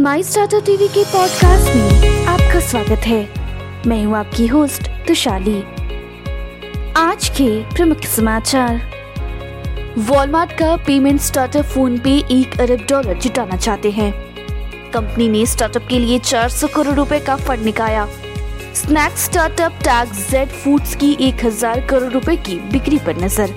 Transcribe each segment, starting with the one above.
My startup TV के podcast में आपका स्वागत है। मैं हूँ आपकी होस्ट तुशाली। आज के प्रमुख समाचार। वॉलमार्ट का पेमेंट स्टार्टअप फ़ोन पे एक अरब डॉलर जुटाना चाहते हैं। कंपनी ने स्टार्टअप के लिए 400 करोड़ रुपए का fund निकाया snack startup Tag Z Foods की 1000 करोड़ रुपए की बिक्री पर नज़र।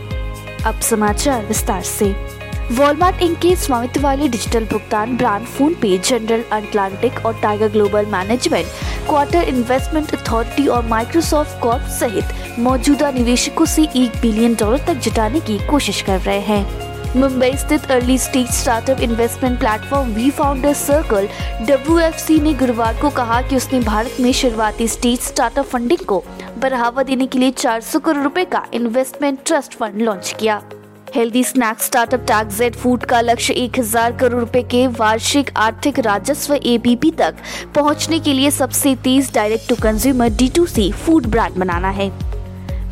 अब समाचार विस्तार से। वॉलमार्ट इंक के स्वामित्व वाले डिजिटल भुगतान brand PhonePe General Atlantic और Tiger Global Management Qatar Investment Authority और माइक्रोसॉफ्ट कॉर्प सहित मौजूदा निवेशकों से एक बिलियन डॉलर तक जुटाने की कोशिश कर रहे हैं। मुंबई स्थित early stage startup investment platform we founder circle W ने गुरुवार को कहा कि उसने भारत में शुरुआती स्टेज स्टार्टअप फंडिंग को बढ़ावा देने के लिए 400 करोड़ रुपए का इन्वेस्टमेंट ट्रस्ट फंड लॉन्च किया। Healthy snack startup Tag Z food का लक्ष्य एक हज़ार करोड़ रुपए के वार्षिक आर्थिक राजस्व एपीपी तक पहुँचने के लिए सबसे तेज direct to consumer D food brand बनाना है।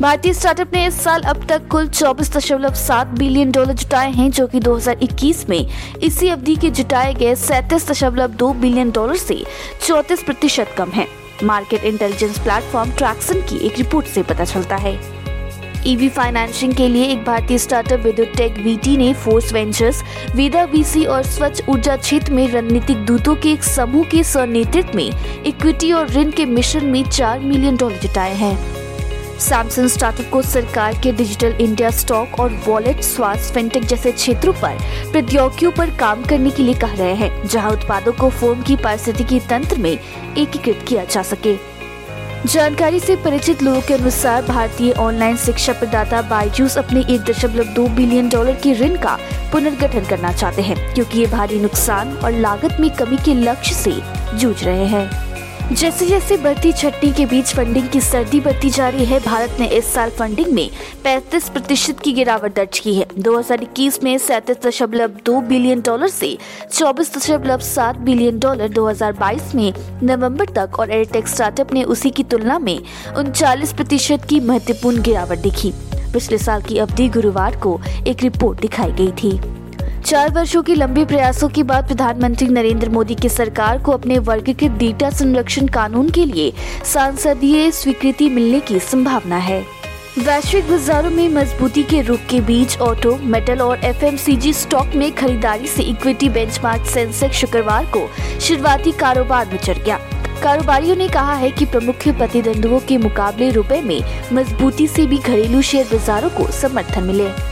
भारतीय स्टार्टअप ने इस साल अब तक कुल चौबीस दशमलव सात बिलियन डॉलर जुटाए हैं, जो कि 2021 में इसी अवधि के जुटाए गए सैतीस दशमलव दो बिलियन डॉलर से चौतीस प्रतिशत कम है। मार्केट इंटेलिजेंस प्लेटफॉर्म ट्रैक्सन की एक रिपोर्ट से पता चलता है। ईवी e फाइनेंसिंग के लिए एक भारतीय स्टार्टअप विद्युत टेक वीटी ने फोर्स वेंचर्स वेदा वीसी और स्वच्छ ऊर्जा क्षेत्र में रणनीतिक दूतों के एक समूह के स्वनेतृत्व में इक्विटी और ऋण के मिशन में चार मिलियन डॉलर जुटाए हैं। सैमसंग स्टार्टअप को सरकार के डिजिटल इंडिया स्टॉक और वॉलेट स्वास्थ्य फिनटेक जैसे क्षेत्रों पर प्रौद्योगिकियों पर काम करने के लिए कह रहे हैं, जहाँ उत्पादों को फ़ोन की पारिस्थितिकी तंत्र में एकीकृत किया जा सके। जानकारी से परिचित लोगों के अनुसार भारतीय ऑनलाइन शिक्षा प्रदाता बायजूस अपने एक दशमलव दो बिलियन डॉलर के ऋण का पुनर्गठन करना चाहते हैं, क्योंकि ये भारी नुकसान और लागत में कमी के लक्ष्य से जूझ रहे हैं। जैसे जैसे बढ़ती छट्टी के बीच फंडिंग की सर्दी बढ़ती जा रही है, भारत ने इस साल फंडिंग में 35 प्रतिशत की गिरावट दर्ज की है। 2021 में सैतीस दशमलव दो बिलियन डॉलर से चौबीस दशमलव सात बिलियन डॉलर 2022 में नवंबर तक और एयरटेक स्टार्टअप ने उसी की तुलना में उनचालीस प्रतिशत की महत्वपूर्ण गिरावट दिखी। पिछले साल की अवधि गुरुवार को एक रिपोर्ट दिखाई गई थी। चार वर्षों के लंबे प्रयासों के बाद प्रधानमंत्री नरेंद्र मोदी की सरकार को अपने वर्गीकृत डेटा संरक्षण कानून के लिए सांसदीय स्वीकृति मिलने की संभावना है। वैश्विक बाजारों में मजबूती के रुख के बीच ऑटो, मेटल और एफएमसीजी स्टॉक में खरीदारी से इक्विटी बेंचमार्क सेंसेक्स शुक्रवार को शुरुआती कारोबार में चढ़ गया। कारोबारियों ने कहा है कि प्रमुख प्रतिद्वंदुओं के मुकाबले रुपए में मजबूती से भी घरेलू शेयर बाजारों को समर्थन मिले।